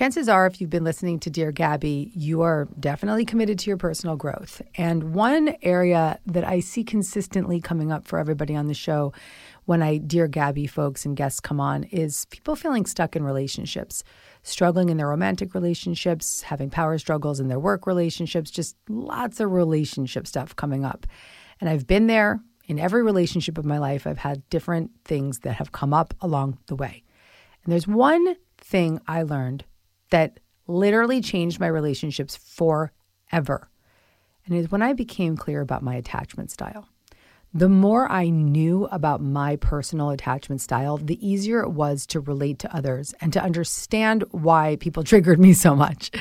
Chances are, if you've been listening to Dear Gabby, you are definitely committed to your personal growth. And one area that I see consistently coming up for everybody on the show when I Dear Gabby folks and guests come on is people feeling stuck in relationships, struggling in their romantic relationships, having power struggles in their work relationships, just lots of relationship stuff coming up. And I've been there in every relationship of my life. I've had different things that have come up along the way. And there's one thing I learned that literally changed my relationships forever. And is when I became clear about my attachment style. The more I knew about my personal attachment style, the easier it was to relate to others and to understand why people triggered me so much.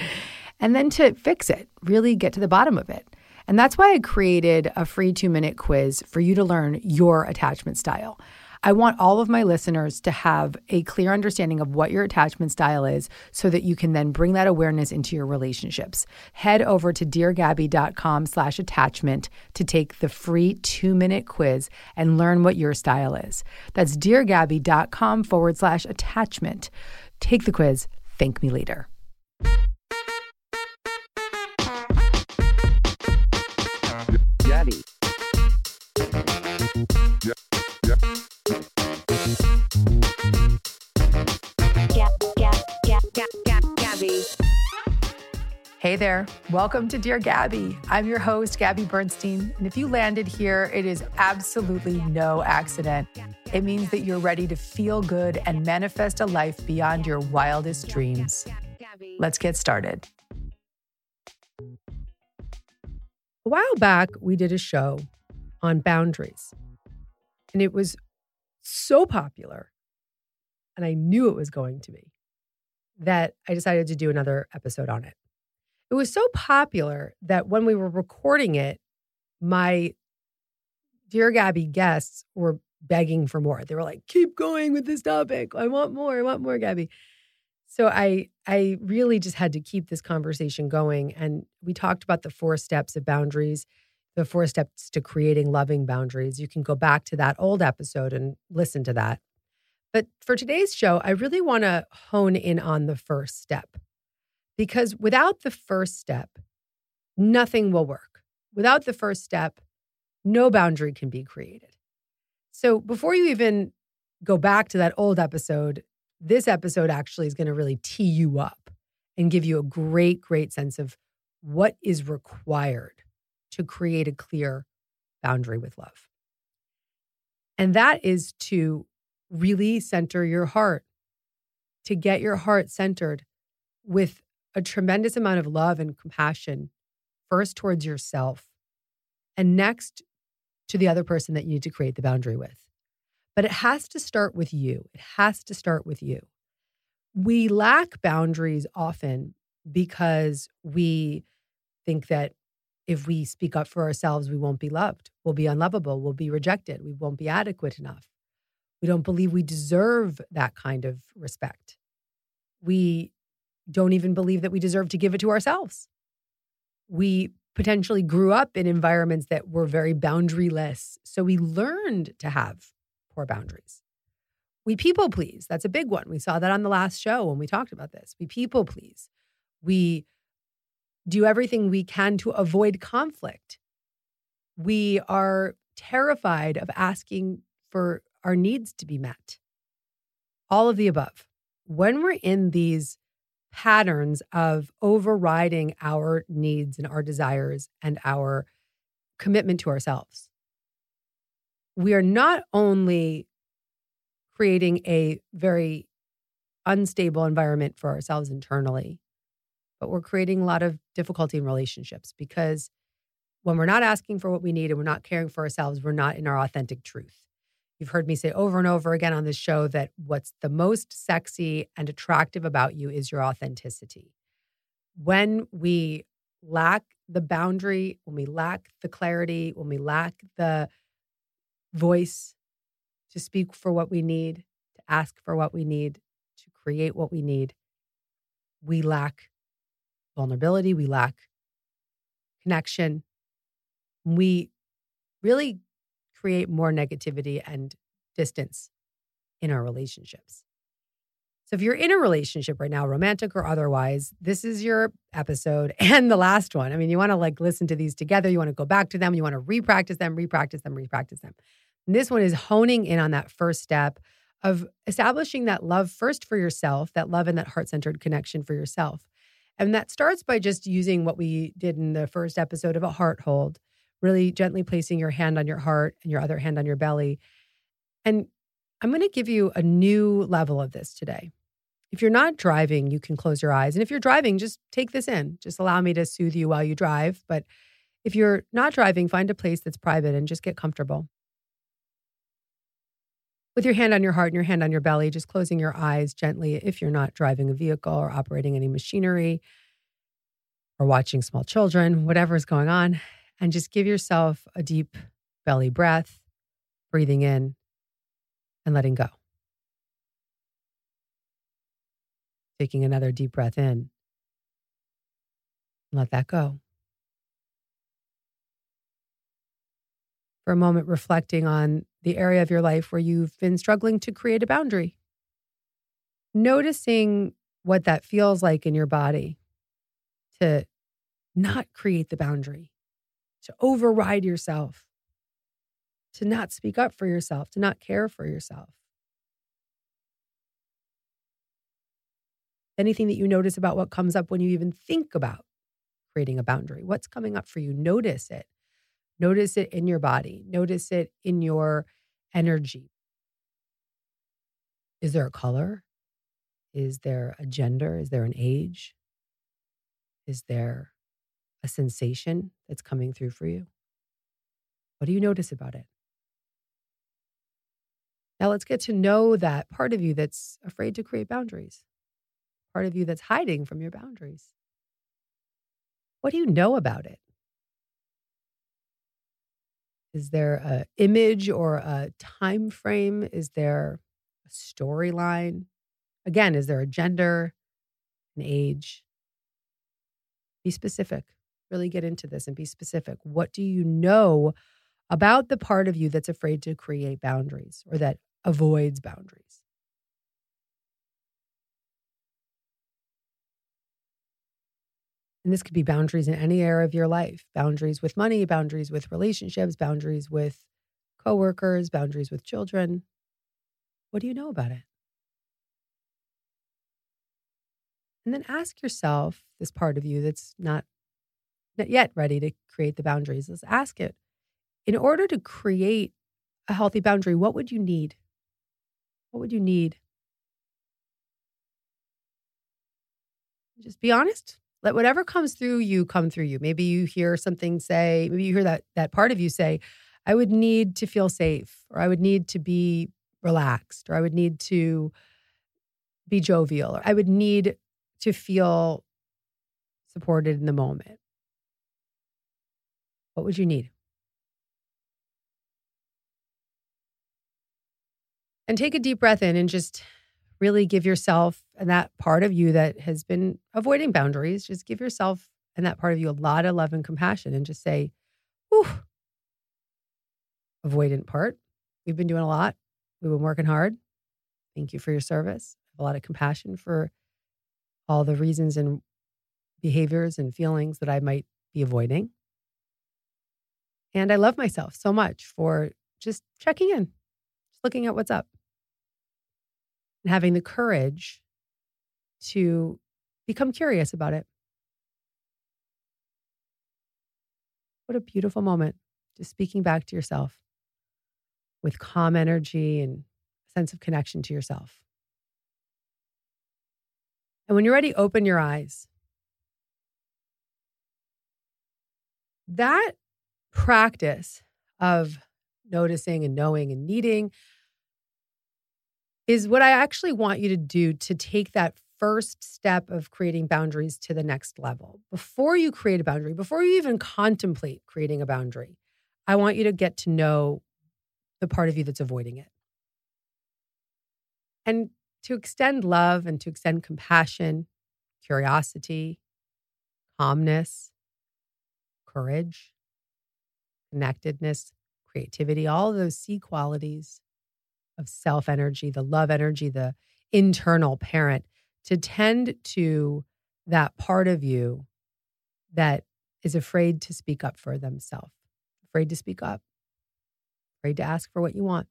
And then to fix it, really get to the bottom of it. And that's why I created a free two minute quiz for you to learn your attachment style. I want all of my listeners to have a clear understanding of what your attachment style is so that you can then bring that awareness into your relationships. Head over to deargabby.com slash attachment to take the free two minute quiz and learn what your style is. That's deargabby.com forward slash attachment. Take the quiz. Thank me later. Gabby. Hey there. Welcome to Dear Gabby. I'm your host, Gabby Bernstein. And if you landed here, it is absolutely no accident. It means that you're ready to feel good and manifest a life beyond your wildest dreams. Let's get started. A while back, we did a show on boundaries, and it was so popular, and I knew it was going to be, that I decided to do another episode on it. It was so popular that when we were recording it, my Dear Gabby guests were begging for more. They were like, keep going with this topic. I want more. I want more, Gabby. So I I really just had to keep this conversation going. And we talked about the four steps of boundaries, the four steps to creating loving boundaries. You can go back to that old episode and listen to that. But for today's show, I really want to hone in on the first step. Because without the first step, nothing will work. Without the first step, no boundary can be created. So before you even go back to that old episode, this episode actually is going to really tee you up and give you a great, great sense of what is required to create a clear boundary with love. And that is to really center your heart, to get your heart centered with a tremendous amount of love and compassion, first towards yourself, and next to the other person that you need to create the boundary with. But it has to start with you. It has to start with you. We lack boundaries often because we think that if we speak up for ourselves, we won't be loved. We'll be unlovable. We'll be rejected. We won't be adequate enough. We don't believe we deserve that kind of respect. We don't even believe that we deserve to give it to ourselves. We potentially grew up in environments that were very boundaryless. So we learned to have poor boundaries. We people please. That's a big one. We saw that on the last show when we talked about this. We people please. We do everything we can to avoid conflict. We are terrified of asking for our needs to be met. All of the above. When we're in these patterns of overriding our needs and our desires and our commitment to ourselves, we are not only creating a very unstable environment for ourselves internally, but we're creating a lot of difficulty in relationships because when we're not asking for what we need and we're not caring for ourselves, we're not in our authentic truth. You've heard me say over and over again on this show that what's the most sexy and attractive about you is your authenticity. When we lack the boundary, when we lack the clarity, when we lack the voice to speak for what we need, to ask for what we need, to create what we need, we lack vulnerability, we lack connection. We really create more negativity and distance in our relationships. So if you're in a relationship right now, romantic or otherwise, this is your episode and the last one. I mean, you want to like listen to these together, you want to go back to them, you want to repractice them, repractice them, repractice them. And this one is honing in on that first step of establishing that love first for yourself, that love and that heart-centered connection for yourself. And that starts by just using what we did in the first episode of a heart hold really gently placing your hand on your heart and your other hand on your belly. And I'm going to give you a new level of this today. If you're not driving, you can close your eyes. And if you're driving, just take this in. Just allow me to soothe you while you drive. But if you're not driving, find a place that's private and just get comfortable. With your hand on your heart and your hand on your belly, just closing your eyes gently if you're not driving a vehicle or operating any machinery or watching small children, whatever is going on and just give yourself a deep belly breath, breathing in and letting go. Taking another deep breath in. Let that go. For a moment, reflecting on the area of your life where you've been struggling to create a boundary. Noticing what that feels like in your body to not create the boundary to override yourself, to not speak up for yourself, to not care for yourself. Anything that you notice about what comes up when you even think about creating a boundary, what's coming up for you, notice it. Notice it in your body, notice it in your energy. Is there a color? Is there a gender? Is there an age? Is there a sensation that's coming through for you? What do you notice about it? Now let's get to know that part of you that's afraid to create boundaries, part of you that's hiding from your boundaries. What do you know about it? Is there a image or a time frame? Is there a storyline? Again, is there a gender, an age? Be specific really get into this and be specific. What do you know about the part of you that's afraid to create boundaries or that avoids boundaries? And this could be boundaries in any area of your life boundaries with money, boundaries with relationships, boundaries with coworkers, boundaries with children. What do you know about it? And then ask yourself this part of you that's not not yet ready to create the boundaries. Let's ask it. In order to create a healthy boundary, what would you need? What would you need? Just be honest. Let whatever comes through you come through you. Maybe you hear something say, maybe you hear that that part of you say, I would need to feel safe, or I would need to be relaxed, or I would need to be jovial, or I would need to feel supported in the moment. What would you need? And take a deep breath in and just really give yourself and that part of you that has been avoiding boundaries, just give yourself and that part of you a lot of love and compassion and just say, Whew, avoidant part. We've been doing a lot. We've been working hard. Thank you for your service. A lot of compassion for all the reasons and behaviors and feelings that I might be avoiding. And I love myself so much for just checking in, just looking at what's up, and having the courage to become curious about it. What a beautiful moment, just speaking back to yourself with calm energy and a sense of connection to yourself. And when you're ready, open your eyes. That practice of noticing and knowing and needing is what I actually want you to do to take that first step of creating boundaries to the next level. Before you create a boundary, before you even contemplate creating a boundary, I want you to get to know the part of you that's avoiding it. And to extend love and to extend compassion, curiosity, calmness, courage, connectedness, creativity, all those C qualities of self energy, the love energy, the internal parent, to tend to that part of you that is afraid to speak up for themselves, afraid to speak up, afraid to ask for what you want.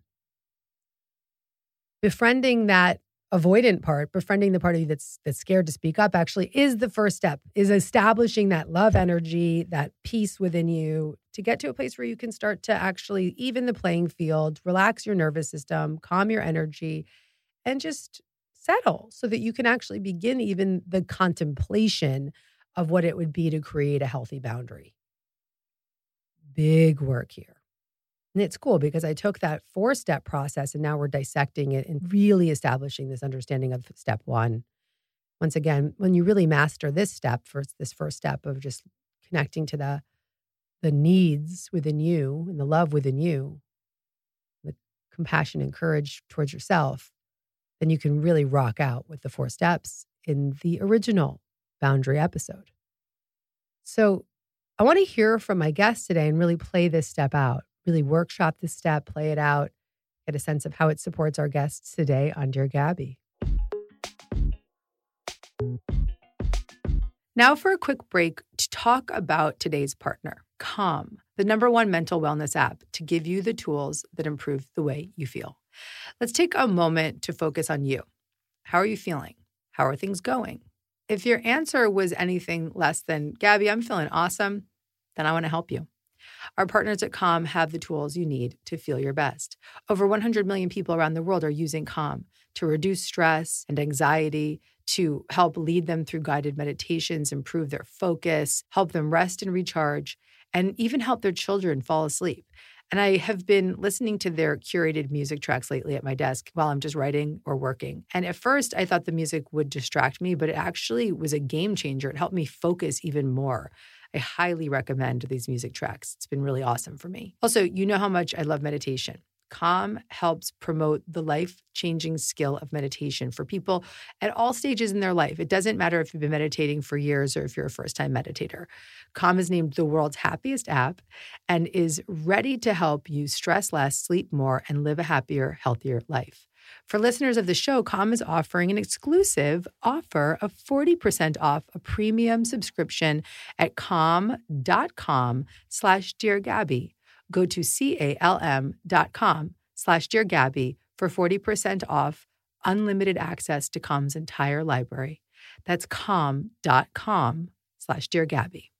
Befriending that avoidant part, befriending the part of you that's that's scared to speak up actually is the first step, is establishing that love energy, that peace within you to get to a place where you can start to actually even the playing field, relax your nervous system, calm your energy, and just settle so that you can actually begin even the contemplation of what it would be to create a healthy boundary. Big work here. And it's cool because I took that four step process and now we're dissecting it and really establishing this understanding of step one. Once again, when you really master this step, first this first step of just connecting to the the needs within you and the love within you, the compassion and courage towards yourself, then you can really rock out with the four steps in the original boundary episode. So I want to hear from my guests today and really play this step out really workshop this step, play it out, get a sense of how it supports our guests today on Dear Gabby. Now, for a quick break to talk about today's partner, Calm, the number one mental wellness app to give you the tools that improve the way you feel. Let's take a moment to focus on you. How are you feeling? How are things going? If your answer was anything less than, Gabby, I'm feeling awesome, then I want to help you. Our partners at Calm have the tools you need to feel your best. Over 100 million people around the world are using Calm to reduce stress and anxiety, to help lead them through guided meditations, improve their focus, help them rest and recharge, and even help their children fall asleep. And I have been listening to their curated music tracks lately at my desk while I'm just writing or working. And at first, I thought the music would distract me, but it actually was a game changer. It helped me focus even more. I highly recommend these music tracks. It's been really awesome for me. Also, you know how much I love meditation. Calm helps promote the life changing skill of meditation for people at all stages in their life. It doesn't matter if you've been meditating for years or if you're a first time meditator. Calm is named the world's happiest app and is ready to help you stress less, sleep more, and live a happier, healthier life. For listeners of the show, Calm is offering an exclusive offer of 40% off a premium subscription at calm.com slash Dear Gabby. Go to C-A-L-M dot com slash Dear Gabby for 40% off unlimited access to Calm's entire library. That's calm.com slash Dear Gabby.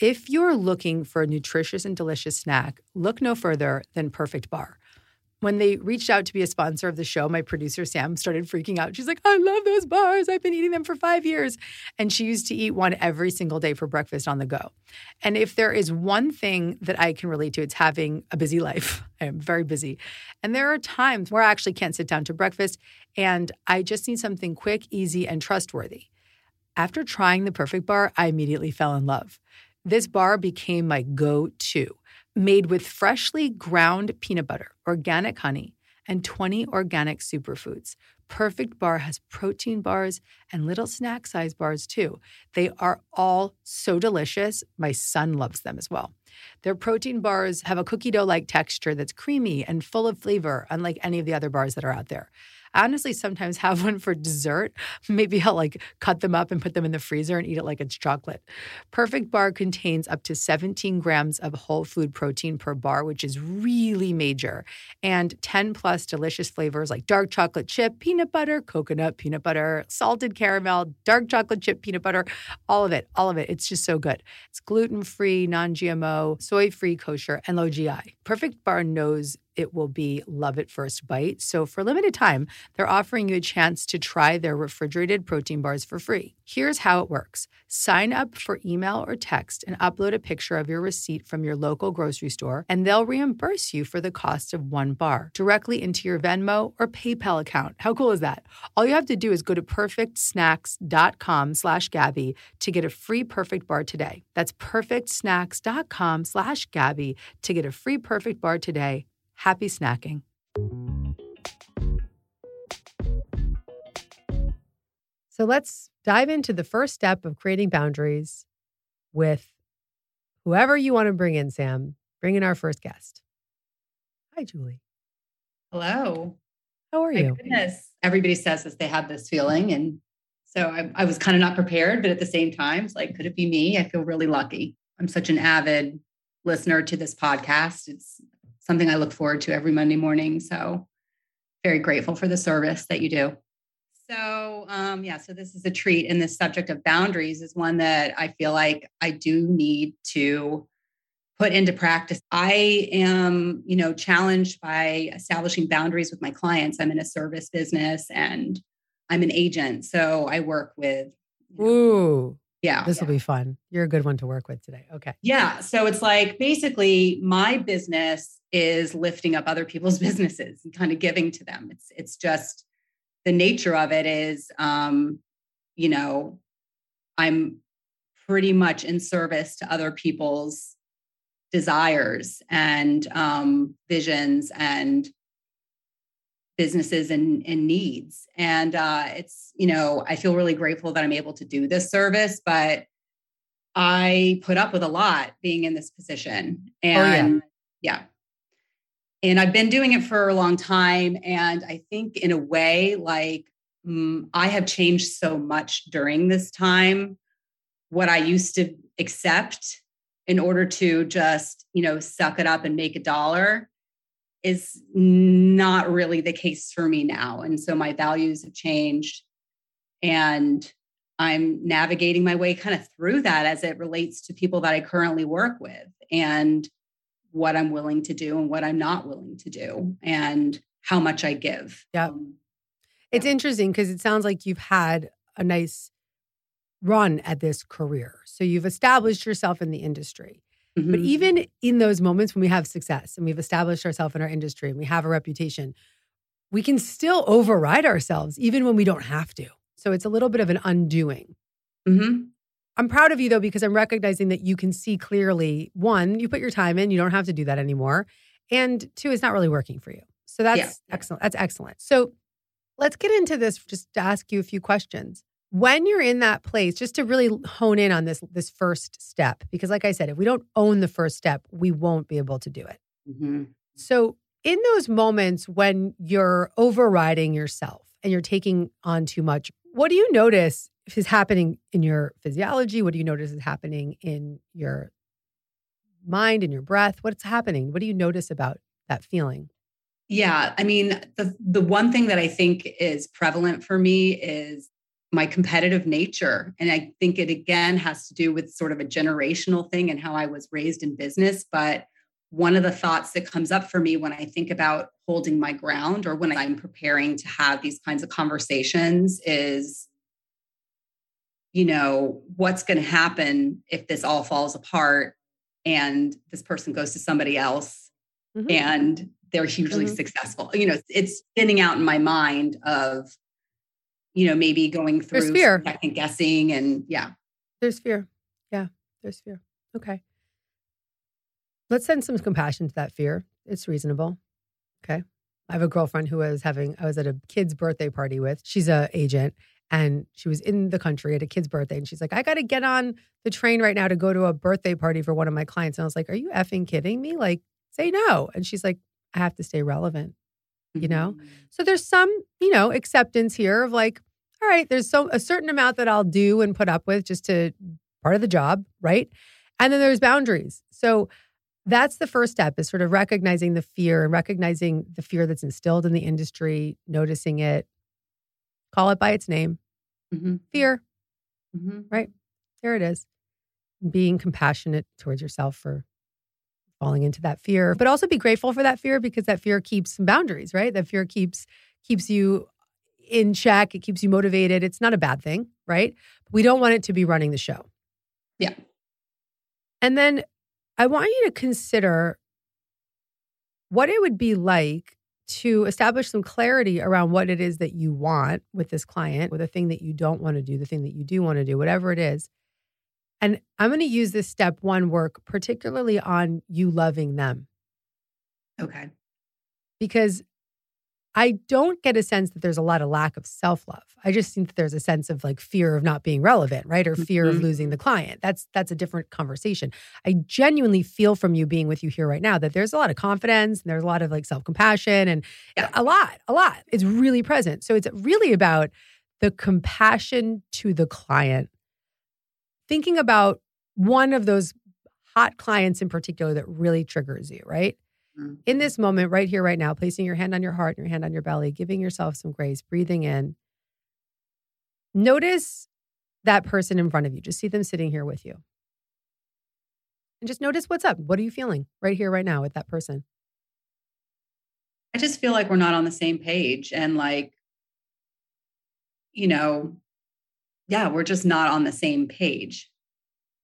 If you're looking for a nutritious and delicious snack, look no further than Perfect Bar. When they reached out to be a sponsor of the show, my producer Sam started freaking out. She's like, I love those bars. I've been eating them for five years. And she used to eat one every single day for breakfast on the go. And if there is one thing that I can relate to, it's having a busy life. I am very busy. And there are times where I actually can't sit down to breakfast and I just need something quick, easy, and trustworthy. After trying the perfect bar, I immediately fell in love. This bar became my go to. made with freshly ground peanut butter, organic honey, and 20 organic superfoods. Perfect Bar has protein bars and little snack size bars too. They are all so delicious. My son loves them as well. Their protein bars have a cookie dough like texture that's creamy and full of flavor, unlike any of the other bars that are out there. Honestly sometimes have one for dessert. Maybe I'll like cut them up and put them in the freezer and eat it like it's chocolate. Perfect Bar contains up to 17 grams of whole food protein per bar, which is really major, and 10 plus delicious flavors like dark chocolate chip, peanut butter, coconut peanut butter, salted caramel, dark chocolate chip peanut butter, all of it, all of it. It's just so good. It's gluten free, non GMO, soy free, kosher, and low GI. Perfect Bar knows it will be love at first bite. So for a limited time, they're offering you a chance to try their refrigerated protein bars for free. Here's how it works. Sign up for email or text and upload a picture of your receipt from your local grocery store, and they'll reimburse you for the cost of one bar directly into your Venmo or PayPal account. How cool is that? All you have to do is go to perfectsnacks.com slash Gabby to get a free perfect bar today. That's perfectsnacks.com slash Gabby to get a free perfect bar today. Happy snacking. So let's dive into the first step of creating boundaries with whoever you want to bring in, Sam. Bring in our first guest. Hi, Julie. Hello. How are My you? goodness. Everybody says that they have this feeling. And so I, I was kind of not prepared, but at the same time, it's like, could it be me? I feel really lucky. I'm such an avid listener to this podcast. It's something I look forward to every Monday morning. So very grateful for the service that you do. So um, yeah, so this is a treat. And this subject of boundaries is one that I feel like I do need to put into practice. I am, you know, challenged by establishing boundaries with my clients. I'm in a service business and I'm an agent. So I work with you know, Ooh, yeah. this yeah. will be fun. You're a good one to work with today. Okay. Yeah. So it's like basically my business is lifting up other people's businesses and kind of giving to them. It's it's just the nature of it is um, you know, I'm pretty much in service to other people's desires and um, visions and businesses and, and needs. And uh, it's, you know, I feel really grateful that I'm able to do this service, but I put up with a lot being in this position. And yeah. And I've been doing it for a long time. And I think, in a way, like mm, I have changed so much during this time. What I used to accept in order to just, you know, suck it up and make a dollar is not really the case for me now. And so my values have changed. And I'm navigating my way kind of through that as it relates to people that I currently work with and what I'm willing to do and what I'm not willing to do and how much I give. Yep. Um, It's interesting because it sounds like you've had a nice run at this career. So you've established yourself in the industry. But mhm. even in those moments when we have success and we've established ourselves in our industry and we have a reputation, we can still override ourselves even when we don't have to. So it's a little bit of an undoing. Mhm. I'm proud of you though, because I'm recognizing that you can see clearly one, you put your time in, you don't have to do that anymore. And two, it's not really working for you. So that's Yeah. excellent. That's excellent. So let's get into this just to ask you a few questions. When you're in that place, just to really hone in on this this first step, because like I said, if we don't own the first step, we won't be able to do it. Mhm. So, in those moments when you're overriding yourself and you're taking on too much, what do you notice is happening in your physiology? What do you notice is happening in your mind and your breath? What's happening? What do you notice about that feeling? Yeah, I mean, the the one thing that I think is prevalent for me is my competitive nature, and I think it again has to do with sort of a generational thing and how I was raised in business. But one of the thoughts that comes up for me when I think about holding my ground or when I'm preparing to have these kinds of conversations is, you know, what's going to happen if this all falls apart and this person goes to somebody else Mhm. and they're hugely Mhm. successful. You know, it's spinning out in my mind of, you know, maybe going There's through fear. second guessing and yeah. There's fear. Yeah, there's fear. Okay. Let's send some compassion to that fear. It's reasonable. Okay. I have a girlfriend who was having, I was at a kid's birthday party with. She's a agent and she was in the country at a kid's birthday. And she's like, I got to get on the train right now to go to a birthday party for one of my clients. And I was like, Are you effing kidding me? Like, say no. And she's like, I have to stay relevant, you know? Mhm. So there's some, you know, acceptance here of like, all right, there's so a certain amount that I'll do and put up with just to part of the job, right? And then there's boundaries. So that's the first step is sort of recognizing the fear and recognizing the fear that's instilled in the industry, noticing it, call it by its name. Mhm. Fear, Mhm. Right. There it is. Being compassionate towards yourself for falling into that fear, but also be grateful for that fear because that fear keeps boundaries, right? That fear keeps keeps you in check, it keeps you motivated. It's not a bad thing, right? We don't want it to be running the show. Yeah. And then I want you to consider what it would be like to establish some clarity around what it is that you want with this client, with the thing that you don't want to do, the thing that you do want to do, whatever it is. And I'm going to use this step one work particularly on you loving them Okay. because I don't get a sense that there's a lot of lack of self love. I just think that there's a sense of like fear of not being relevant, right? Or fear of Mhm. losing the client. That's that's a different conversation. I genuinely feel from you being with you here right now that there's a lot of confidence and there's a lot of like self compassion and Yeah. a lot, a lot. It's really present. So it's really about the compassion to the client. Thinking about one of those hot clients in particular that really triggers you, right? Mhm. in this moment, right here, right now, placing your hand on your heart and your hand on your belly, giving yourself some grace, breathing in. Notice that person in front of you. Just see them sitting here with you. And just notice what's up. What are you feeling right here, right now with that person? I just feel like we're not on the same page and like, you know, yeah, we're just not on the same page.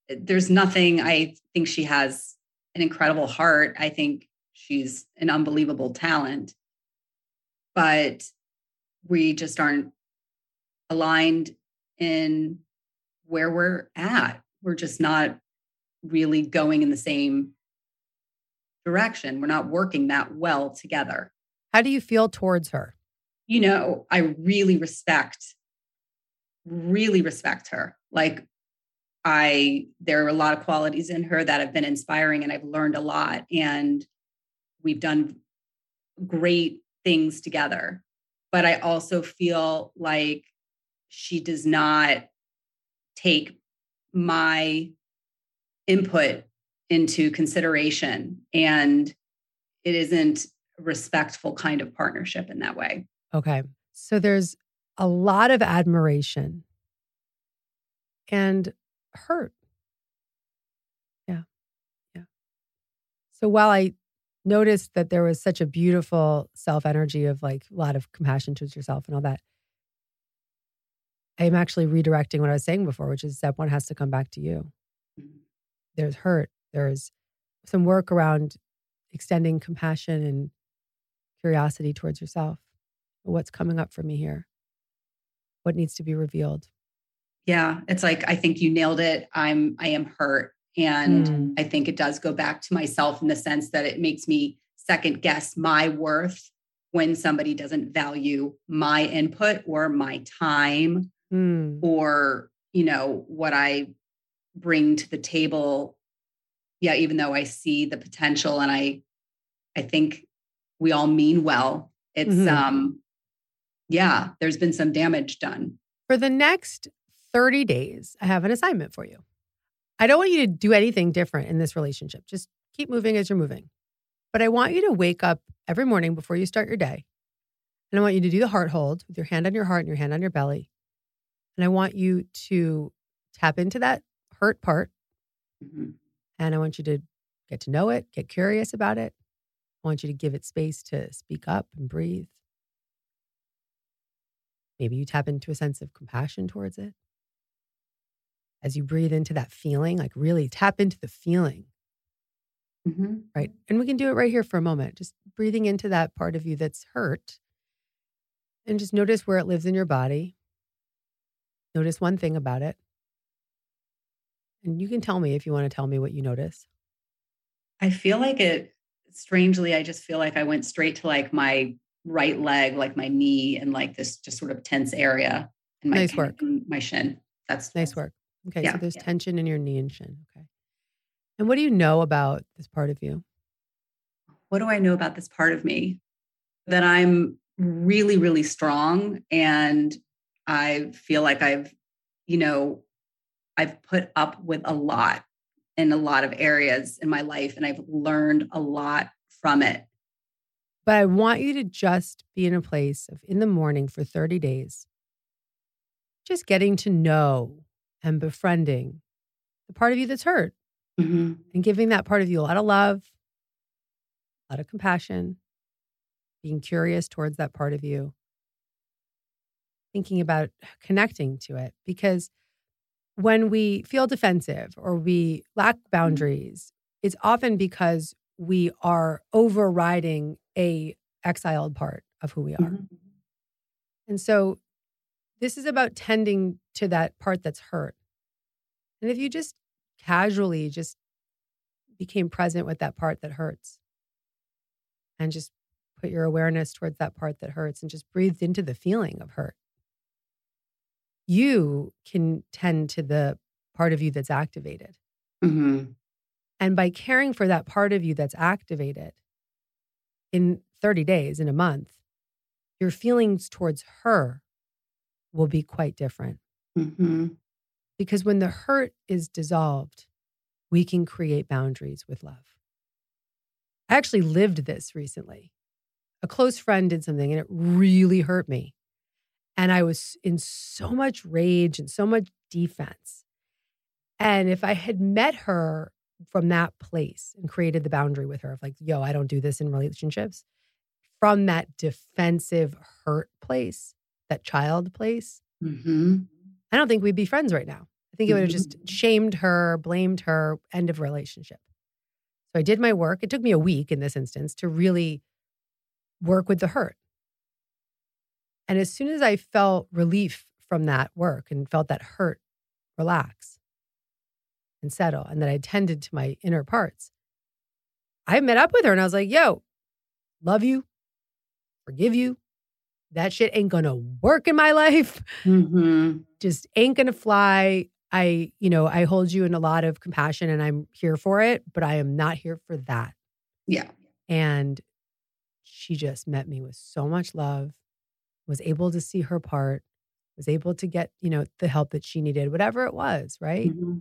There's nothing, I think she has an incredible heart. I think she's an unbelievable talent, but we just aren't aligned in where we're at. We're just not really going in the same direction. We're not working that well together How do you feel towards her? you know, I really respect, really respect her. Like, I, there are a lot of qualities in her that have been inspiring and I've learned a lot. And we've done great things together. But I also feel like she does not take my input into consideration. And it isn't a respectful kind of partnership in that way. Okay. So there's a lot of admiration and hurt. Yeah. Yeah. So while I noticed that there was such a beautiful self energy of like a lot of compassion towards yourself and all that, I am actually redirecting what I was saying before, which is step one has to come back to you. Mm-hmm. There's hurt. There's some work around extending compassion and curiosity towards yourself. What's coming up for me here? What needs to be revealed? Yeah, it's like I think you nailed it. I'm I am hurt and Mm. I think it does go back to myself in the sense that it makes me second guess my worth when somebody doesn't value my input or my time Mm. or, you know, what I bring to the table. Yeah, even though I see the potential and I I think we all mean well. It's Mhm. um yeah, there's been some damage done. For the next 30 days, I have an assignment for you. I don't want you to do anything different in this relationship. Just keep moving as you're moving. But I want you to wake up every morning before you start your day. And I want you to do the heart hold with your hand on your heart and your hand on your belly. And I want you to tap into that hurt part. Mhm. And I want you to get to know it, get curious about it. I want you to give it space to speak up and breathe. Maybe you tap into a sense of compassion towards it. As you breathe into that feeling, like really tap into the feeling, Mhm. right? And we can do it right here for a moment, just breathing into that part of you that's hurt. And just notice where it lives in your body. Notice one thing about it. And you can tell me if you want to tell me what you notice. I feel like it strangely, I just feel like I went straight to like my right leg, like my knee, and like this just sort of tense area in my Nice work. my shin. That's Nice work. Okay, Yeah, so there's yeah. tension in your knee and shin. Okay. And what do you know about this part of you? What do I know about this part of me? That I'm really, really strong, and I feel like I've, you know, I've put up with a lot in a lot of areas in my life, and I've learned a lot from it. But I want you to just be in a place of in the morning for 30 days, just getting to know and befriending the part of you that's hurt Mhm. and giving that part of you a lot of love, a lot of compassion, being curious towards that part of you, thinking about connecting to it. Because when we feel defensive or we lack boundaries, it's often because we are overriding a exiled part of who we are. Mhm. And so this is about tending to that part that's hurt. And if you just casually just became present with that part that hurts and just put your awareness towards that part that hurts and just breathed into the feeling of hurt, you can tend to the part of you that's activated. Mhm. And by caring for that part of you that's activated in 30 days, in a month, your feelings towards her will be quite different. Mhm. Because when the hurt is dissolved, we can create boundaries with love. I actually lived this recently. A close friend did something and it really hurt me. And I was in so much rage and so much defense. And if I had met her from that place and created the boundary with her of like, yo, I don't do this in relationships, from that defensive hurt place, that child place, Mhm. I don't think we'd be friends right now. I think it would have just shamed her, blamed her, end of relationship. So I did my work. It took me a week in this instance to really work with the hurt. And as soon as I felt relief from that work and felt that hurt relax and settle, and that I tended to my inner parts, I met up with her and I was like, yo, love you, forgive you. That shit ain't gonna work in my life Mhm. just ain't gonna fly. I, you know, I hold you in a lot of compassion and I'm here for it, but I am not here for that. Yeah. And she just met me with so much love, was able to see her part, was able to get, you know, the help that she needed, whatever it was, right? Mhm.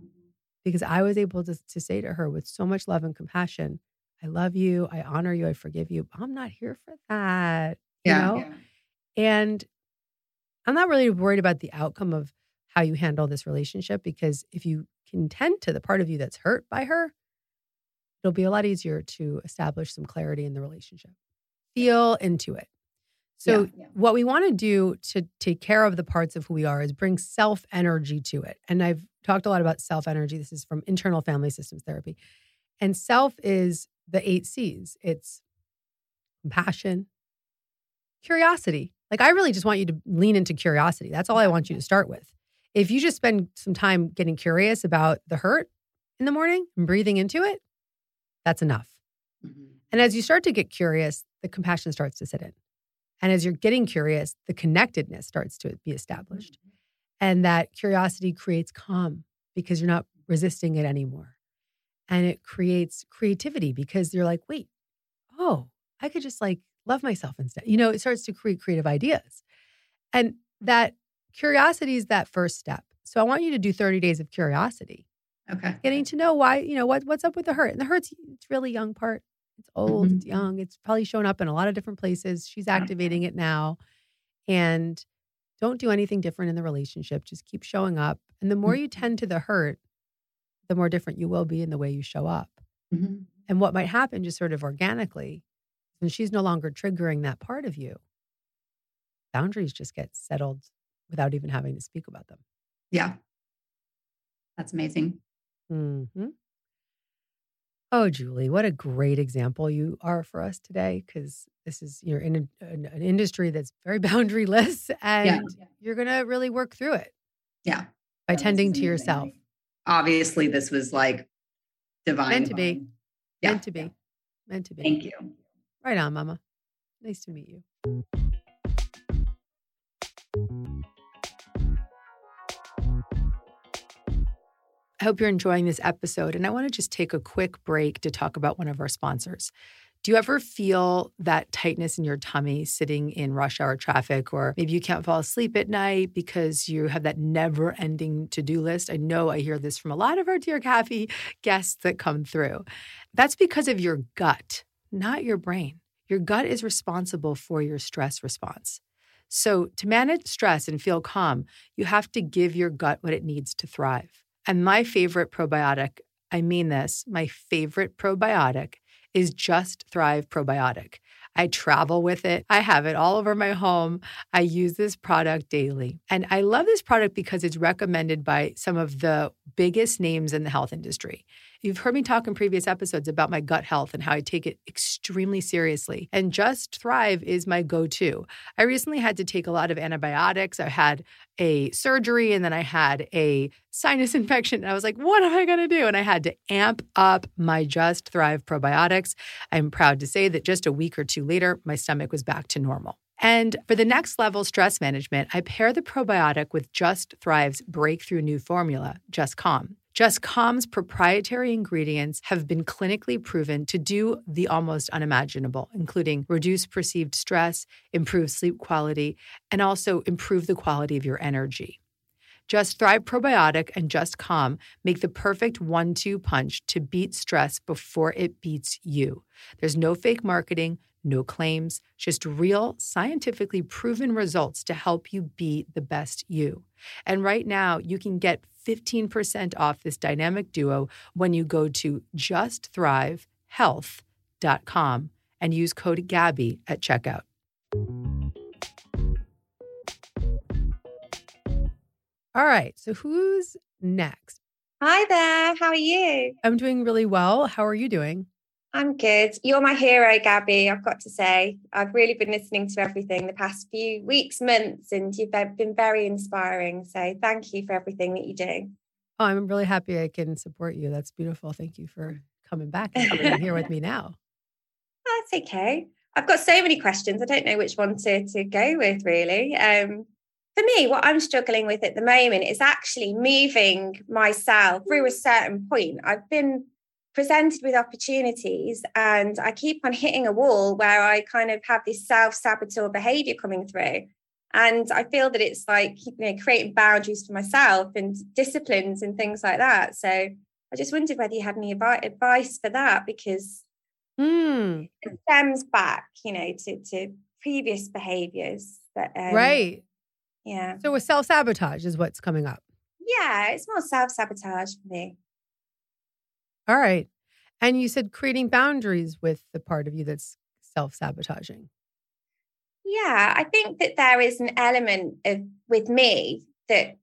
Because I was able to, to say to her with so much love and compassion, I love you, I honor you, I forgive you. I'm not here for that. You Yeah. know? yeah. And I'm not really worried about the outcome of how you handle this relationship because if you can tend to the part of you that's hurt by her, it'll be a lot easier to establish some clarity in the relationship. Feel into it. So, Yeah, yeah. what we want to do to take care of the parts of who we are is bring self energy to it. And I've talked a lot about self energy. This is from internal family systems therapy. And self is the eight C's it's compassion, curiosity. Like, I really just want you to lean into curiosity. That's all I want you to start with. If you just spend some time getting curious about the hurt in the morning and breathing into it, that's enough. Mhm. And as you start to get curious, the compassion starts to sit in. And as you're getting curious, the connectedness starts to be established. And that curiosity creates calm because you're not resisting it anymore. And it creates creativity because you're like, wait, oh, I could just like love myself instead. You know, it starts to create creative ideas. And that curiosity is that first step. So I want you to do 30 days of curiosity Okay. getting to know why, you know, what what's up with the hurt. And the hurt's it's really young part. It's old, Mhm. it's young. It's probably shown up in a lot of different places. She's activating it now. And don't do anything different in the relationship. Just keep showing up. And the more you tend to the hurt, the more different you will be in the way you show up. Mhm. And what might happen just sort of organically, when she's no longer triggering that part of you, boundaries just get settled without even having to speak about them. Yeah. That's amazing. hmm Oh, Julie, what a great example you are for us today because this is, you're in a, an, an industry that's very boundaryless and you're going to really work through it Yeah. by That tending to yourself. Obviously, this was like divine. Meant to be. Yeah. Meant to be. Meant to be. Thank you. Right on, Mama. Nice to meet you. I hope you're enjoying this episode. And I want to just take a quick break to talk about one of our sponsors. Do you ever feel that tightness in your tummy sitting in rush hour traffic, or maybe you can't fall asleep at night because you have that never ending to do list? I know I hear this from a lot of our Dear Gabby guests that come through. That's because of your gut, not your brain. Your gut is responsible for your stress response. So, to manage stress and feel calm, you have to give your gut what it needs to thrive. And my favorite probiotic, I mean this, my favorite probiotic is Just Thrive Probiotic. I travel with it. I have it all over my home. I use this product daily. And I love this product because it's recommended by some of the biggest names in the health industry. You've heard me talk in previous episodes about my gut health and how I take it extremely seriously. And Just Thrive is my go to. I recently had to take a lot of antibiotics. I had a surgery and then I had a sinus infection. And I was like, what am I going to do? And I had to amp up my Just Thrive probiotics. I'm proud to say that just a week or two later, my stomach was back to normal. And for the next level stress management, I pair the probiotic with Just Thrive's breakthrough new formula, Just Calm. Just Calm's proprietary ingredients have been clinically proven to do the almost unimaginable, including reduce perceived stress, improve sleep quality, and also improve the quality of your energy. Just Thrive Probiotic and Just Calm make the perfect one two punch to beat stress before it beats you. There's no fake marketing, no claims, just real, scientifically proven results to help you be the best you. And right now, you can get 15% off this dynamic duo when you go to justthrivehealth.com and use code GABBY at checkout. All right, so who's next? Hi there. How are you? I'm doing really well. How are you doing? I'm good. You're my hero, Gabby. I've got to say, I've really been listening to everything the past few weeks, months, and you've been very inspiring. So thank you for everything that you do. Oh, I'm really happy I can support you. That's beautiful. Thank you for coming back and being here with me now. That's okay. I've got so many questions. I don't know which one to, to go with, really. Um, for me, what I'm struggling with at the moment is actually moving myself through a certain point. I've been presented with opportunities and I keep on hitting a wall where I kind of have this self saboteur behavior coming through. And I feel that it's like, you know, creating boundaries for myself and disciplines and things like that. So I just wondered whether you had any advice for that because mm. it stems back, you know, to, to previous behaviors. That, um, right. Yeah. So a self sabotage is what's coming up. Yeah, it's more self sabotage for me. All right. And you said creating boundaries with the part of you that's self sabotaging. Yeah, I think that there is an element of with me that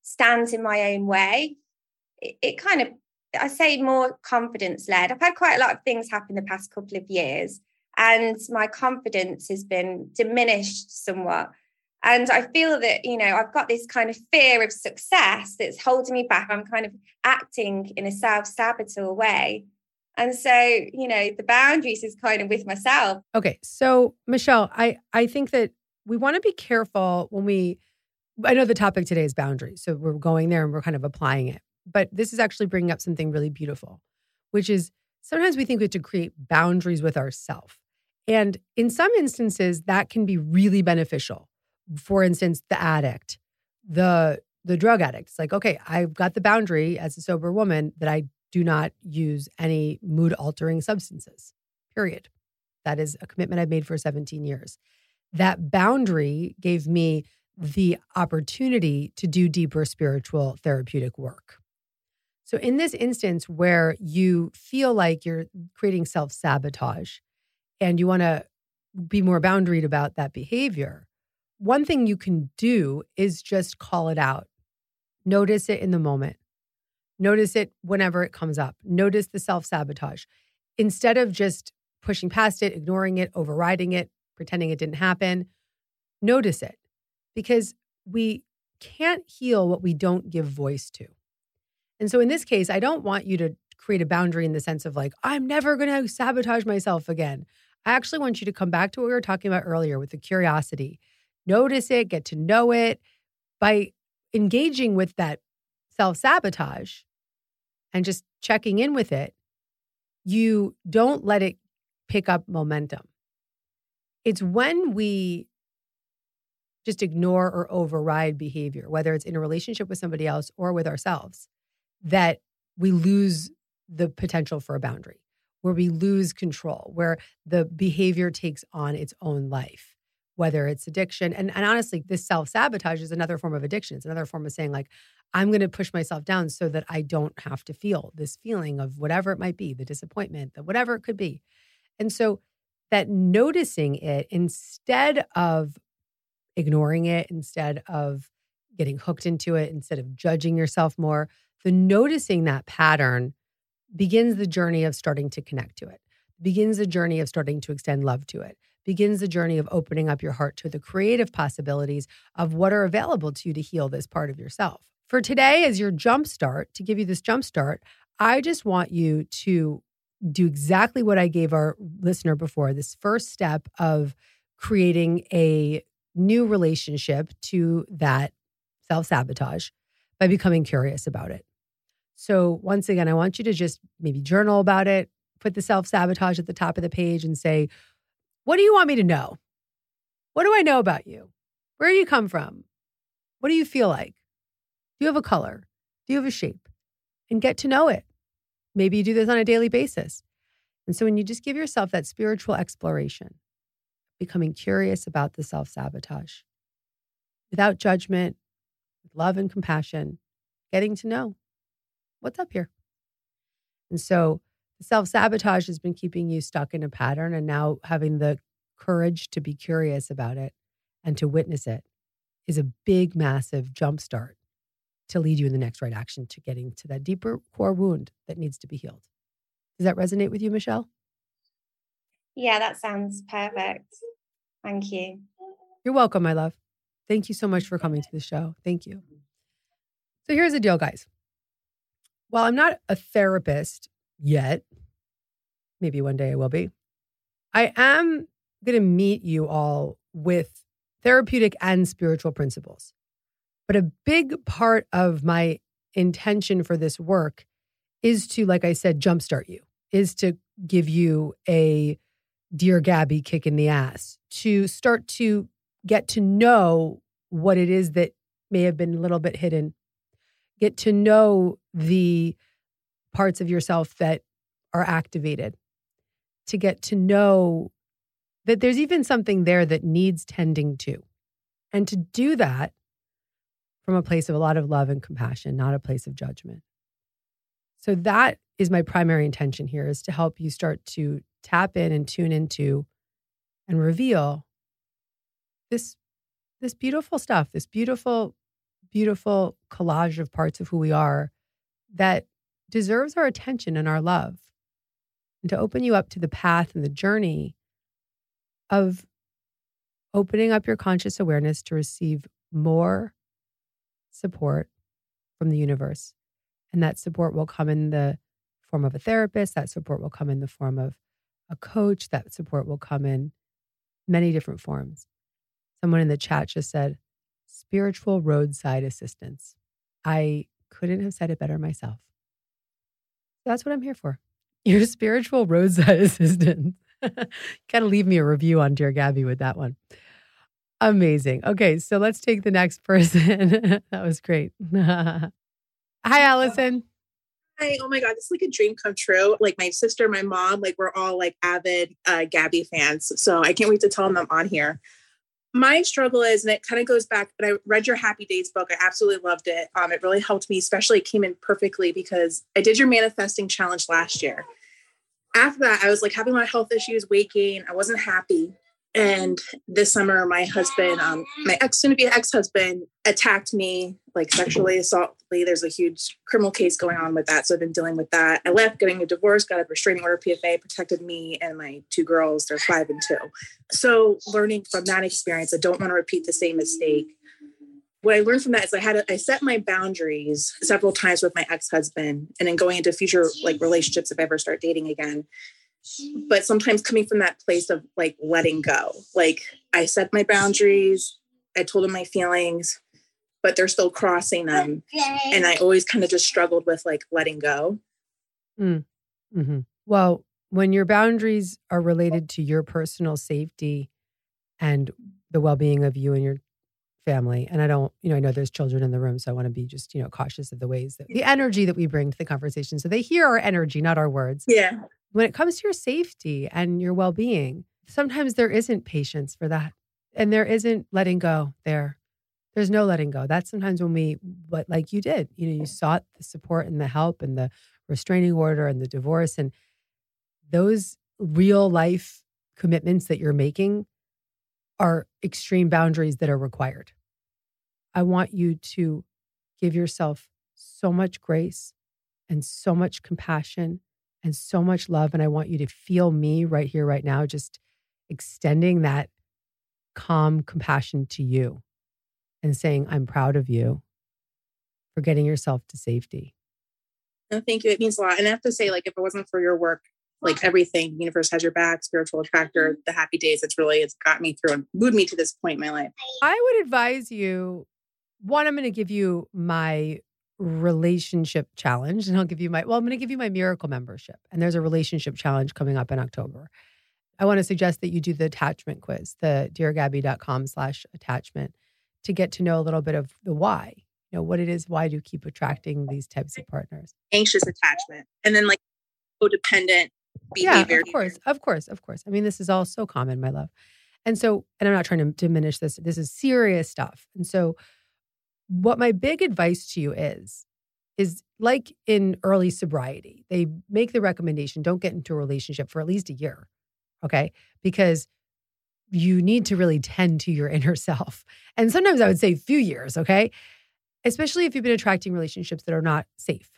stands in my own way. It, it kind of, I say, more confidence led. I've had quite a lot of things happen the past couple of years, and my confidence has been diminished somewhat. And I feel that, you know, I've got this kind of fear of success that's holding me back. I'm kind of acting in a self saboteur way. And so, you know, the boundaries is kind of with myself. Okay. So, Michelle, I, I think that we want to be careful when we, I know the topic today is boundaries. So we're going there and we're kind of applying it. But this is actually bringing up something really beautiful, which is sometimes we think we have to create boundaries with ourselves. And in some instances, that can be really beneficial for instance, the addict, the the drug addict. It's like, okay, I've got the boundary as a sober woman that I do not use any mood altering substances. Period. That is a commitment I've made for 17 years. That boundary gave me the opportunity to do deeper spiritual therapeutic work. So, in this instance where you feel like you're creating self sabotage and you want to be more boundaried about that behavior, one thing you can do is just call it out. Notice it in the moment. Notice it whenever it comes up. Notice the self sabotage. Instead of just pushing past it, ignoring it, overriding it, pretending it didn't happen, notice it because we can't heal what we don't give voice to. And so in this case, I don't want you to create a boundary in the sense of like, I'm never going to sabotage myself again. I actually want you to come back to what we were talking about earlier with the curiosity. Notice it, get to know it by engaging with that self sabotage and just checking in with it. You don't let it pick up momentum. It's when we just ignore or override behavior, whether it's in a relationship with somebody else or with ourselves, that we lose the potential for a boundary, where we lose control, where the behavior takes on its own life, whether it's addiction. And, and honestly, this self sabotage is another form of addiction. It's another form of saying, like, I'm going to push myself down so that I don't have to feel this feeling of whatever it might be, the disappointment, the whatever it could be. And so that noticing it instead of ignoring it, instead of getting hooked into it, instead of judging yourself more, the noticing that pattern begins the journey of starting to connect to it, begins the journey of starting to extend love to it, begins the journey of opening up your heart to the creative possibilities of what are available to you to heal this part of yourself. For today, as your jump start, to give you this jump start, I just want you to do exactly what I gave our listener before this first step of creating a new relationship to that self sabotage by becoming curious about it. So, once again, I want you to just maybe journal about it, put the self sabotage at the top of the page and say, What do you want me to know? What do I know about you? Where do you come from? What do you feel like? Do you have a color? Do you have a shape? And get to know it. Maybe you do this on a daily basis. And so when you just give yourself that spiritual exploration, becoming curious about the self sabotage without judgment, with love and compassion, getting to know what's up here. And so self sabotage has been keeping you stuck in a pattern, and now having the courage to be curious about it and to witness it is a big, massive jumpstart to lead you in the next right action to getting to that deeper core wound that needs to be healed. Does that resonate with you, Michelle? Yeah, that sounds perfect. Thank you. You're welcome, my love. Thank you so much for coming to the show. Thank you. So here's the deal, guys. While I'm not a therapist yet, maybe one day I will be, I am going to meet you all with therapeutic and spiritual principles. But a big part of my intention for this work is to, like I said, jumpstart you, is to give you a Dear Gabby kick in the ass, to start to get to know what it is that may have been a little bit hidden, get to know the parts of yourself that are activated, to get to know that there's even something there that needs tending to. And to do that, from a place of a lot of love and compassion, not a place of judgment. So that is my primary intention here is to help you start to tap in and tune into and reveal this this beautiful stuff, this beautiful beautiful collage of parts of who we are that deserves our attention and our love. And to open you up to the path and the journey of opening up your conscious awareness to receive more support from the universe. And that support will come in the form of a therapist, that support will come in the form of a coach, that support will come in many different forms. Someone in the chat just said, spiritual roadside assistance. I couldn't have said it better myself. That's what I'm here for. Your spiritual roadside assistant. Gotta leave me a review on Dear Gabby with that one. Amazing. Okay, so let's take the next person. that was great. Hi, Allison. Hi. Oh my God, this is like a dream come true. Like my sister, my mom, like we're all like avid uh, Gabby fans. So I can't wait to tell them I'm on here. My struggle is, and it kind of goes back, but I read your Happy Days book. I absolutely loved it. Um, it really helped me, especially it came in perfectly because I did your manifesting challenge last year. After that, I was like having my health issues, weight gain. I wasn't happy. And this summer, my husband, um, my ex soon to be ex husband, attacked me like sexually assault. There's a huge criminal case going on with that. So I've been dealing with that. I left, getting a divorce, got a restraining order, PFA, protected me and my two girls. They're five and two. So learning from that experience, I don't want to repeat the same mistake. what I learned from that is I had a, I set my boundaries several times with my ex-husband and then going into future like relationships if I ever start dating again. But sometimes coming from that place of like letting go. Like I set my boundaries, I told him my feelings, but they're still crossing them. And I always kind of just struggled with like letting go. Mm. hmm Well, when your boundaries are related to your personal safety and the well-being of you and your family and i don't you know i know there's children in the room so i want to be just you know cautious of the ways that the energy that we bring to the conversation. So they hear our energy not our words. Yeah. when it comes to your safety and your well-being sometimes there isn't patience for that and there isn't letting go there. There's no letting go. That's sometimes when we but like you did you know you sought the support and the help and the restraining order and the divorce and those real life commitments that you're making are extreme boundaries that are required. I want you to give yourself so much grace and so much compassion and so much love. And I want you to feel me right here, right now, just extending that calm compassion to you and saying, I'm proud of you for getting yourself to safety. No, thank you. It means a lot. And I have to say, like, if it wasn't for your work, like everything, universe has your back, spiritual attractor, mm-hmm. the happy days, it's really it's got me through and moved me to this point in my life. I would advise you one, I'm going to give you my relationship challenge and I'll give you my, well, I'm going to give you my miracle membership. And there's a relationship challenge coming up in October. I want to suggest that you do the attachment quiz, the deargabby.com slash attachment to get to know a little bit of the why, you know, what it is, why do you keep attracting these types of partners? Anxious attachment. And then like codependent Yeah, of course, of course, of course. I mean, this is all so common, my love. And so, and I'm not trying to diminish this. This is serious stuff. And so, what my big advice to you is, is like in early sobriety, they make the recommendation don't get into a relationship for at least a year. Okay. Because you need to really tend to your inner self. And sometimes I would say few years. Okay. Especially if you've been attracting relationships that are not safe.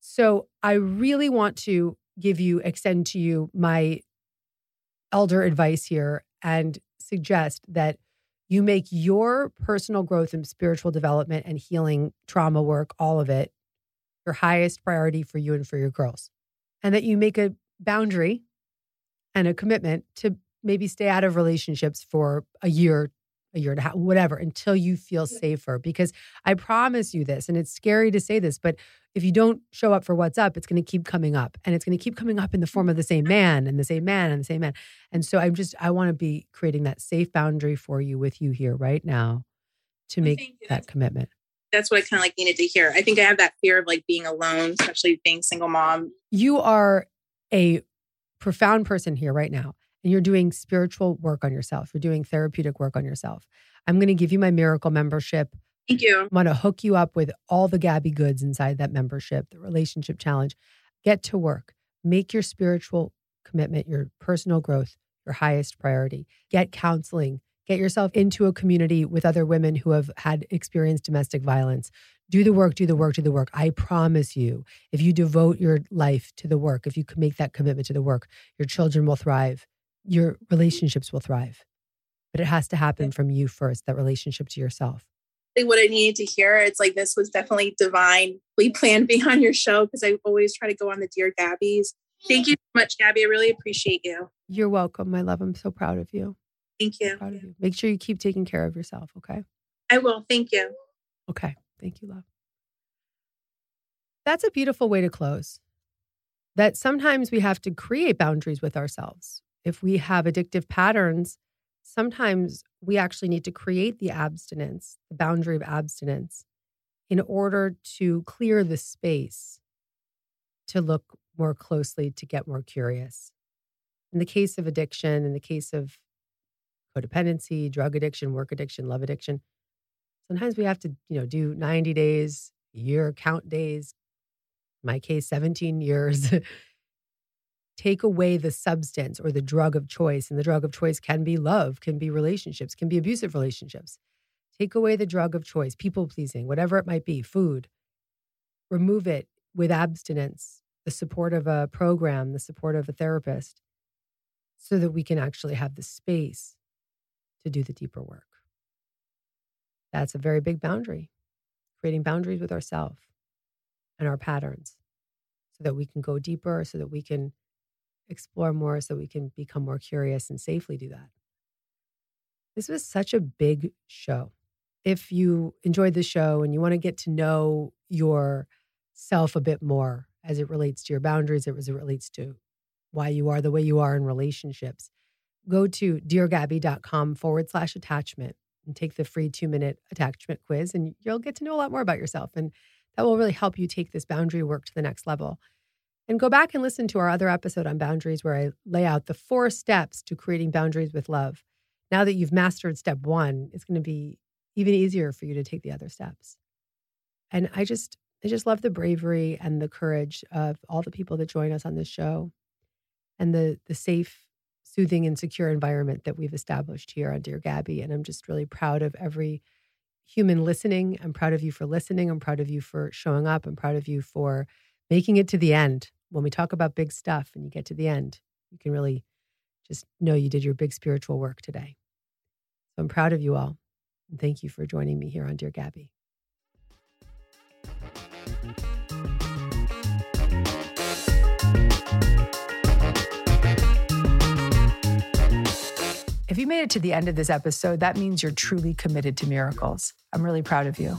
So I really want to give you, extend to you my elder advice here and suggest that you make your personal growth and spiritual development and healing, trauma work, all of it, your highest priority for you and for your girls. And that you make a boundary and a commitment to maybe stay out of relationships for a year, a year and a half, whatever, until you feel safer. Because I promise you this, and it's scary to say this, but if you don't show up for what's up, it's going to keep coming up and it's going to keep coming up in the form of the same mm-hmm. man and the same man and the same man. And so I'm just, I want to be creating that safe boundary for you with you here right now to oh, make thank you. that commitment. That's what I kind of like needed to hear. I think I have that fear of like being alone, especially being single mom. You are a profound person here right now, and you're doing spiritual work on yourself. You're doing therapeutic work on yourself. I'm going to give you my miracle membership. Thank you. I want to hook you up with all the Gabby goods inside that membership, the relationship challenge. Get to work. Make your spiritual commitment, your personal growth, your highest priority. Get counseling. Get yourself into a community with other women who have had experienced domestic violence. Do the work, do the work, do the work. I promise you, if you devote your life to the work, if you can make that commitment to the work, your children will thrive, your relationships will thrive. But it has to happen from you first, that relationship to yourself. What I needed to hear, it's like this was definitely divine. divinely planned being on your show because I always try to go on the Dear Gabby's. Thank you so much, Gabby. I really appreciate you. You're welcome, my love. I'm so proud of you. Thank you. Proud of you. Make sure you keep taking care of yourself, okay? I will. Thank you. Okay. Thank you, love. That's a beautiful way to close. That sometimes we have to create boundaries with ourselves. If we have addictive patterns, sometimes we actually need to create the abstinence, the boundary of abstinence, in order to clear the space to look more closely, to get more curious. In the case of addiction, in the case of codependency, drug addiction, work addiction, love addiction, sometimes we have to, you know, do 90 days, year, count days. My case, 17 years. Take away the substance or the drug of choice. And the drug of choice can be love, can be relationships, can be abusive relationships. Take away the drug of choice, people pleasing, whatever it might be, food. Remove it with abstinence, the support of a program, the support of a therapist, so that we can actually have the space to do the deeper work. That's a very big boundary, creating boundaries with ourselves and our patterns so that we can go deeper, so that we can explore more, so we can become more curious and safely do that. This was such a big show. If you enjoyed the show and you want to get to know yourself a bit more as it relates to your boundaries, as it relates to why you are the way you are in relationships, go to deargabby.com forward slash attachment and take the free two minute attachment quiz, and you'll get to know a lot more about yourself. And that will really help you take this boundary work to the next level. And go back and listen to our other episode on boundaries where I lay out the four steps to creating boundaries with love. Now that you've mastered step one, it's going to be even easier for you to take the other steps. And I just, I just love the bravery and the courage of all the people that join us on this show and the, the safe, soothing, and secure environment that we've established here on Dear Gabby. And I'm just really proud of every human listening. I'm proud of you for listening. I'm proud of you for showing up. I'm proud of you for making it to the end. When we talk about big stuff and you get to the end, you can really just know you did your big spiritual work today. So I'm proud of you all. And thank you for joining me here on Dear Gabby. If you made it to the end of this episode, that means you're truly committed to miracles. I'm really proud of you.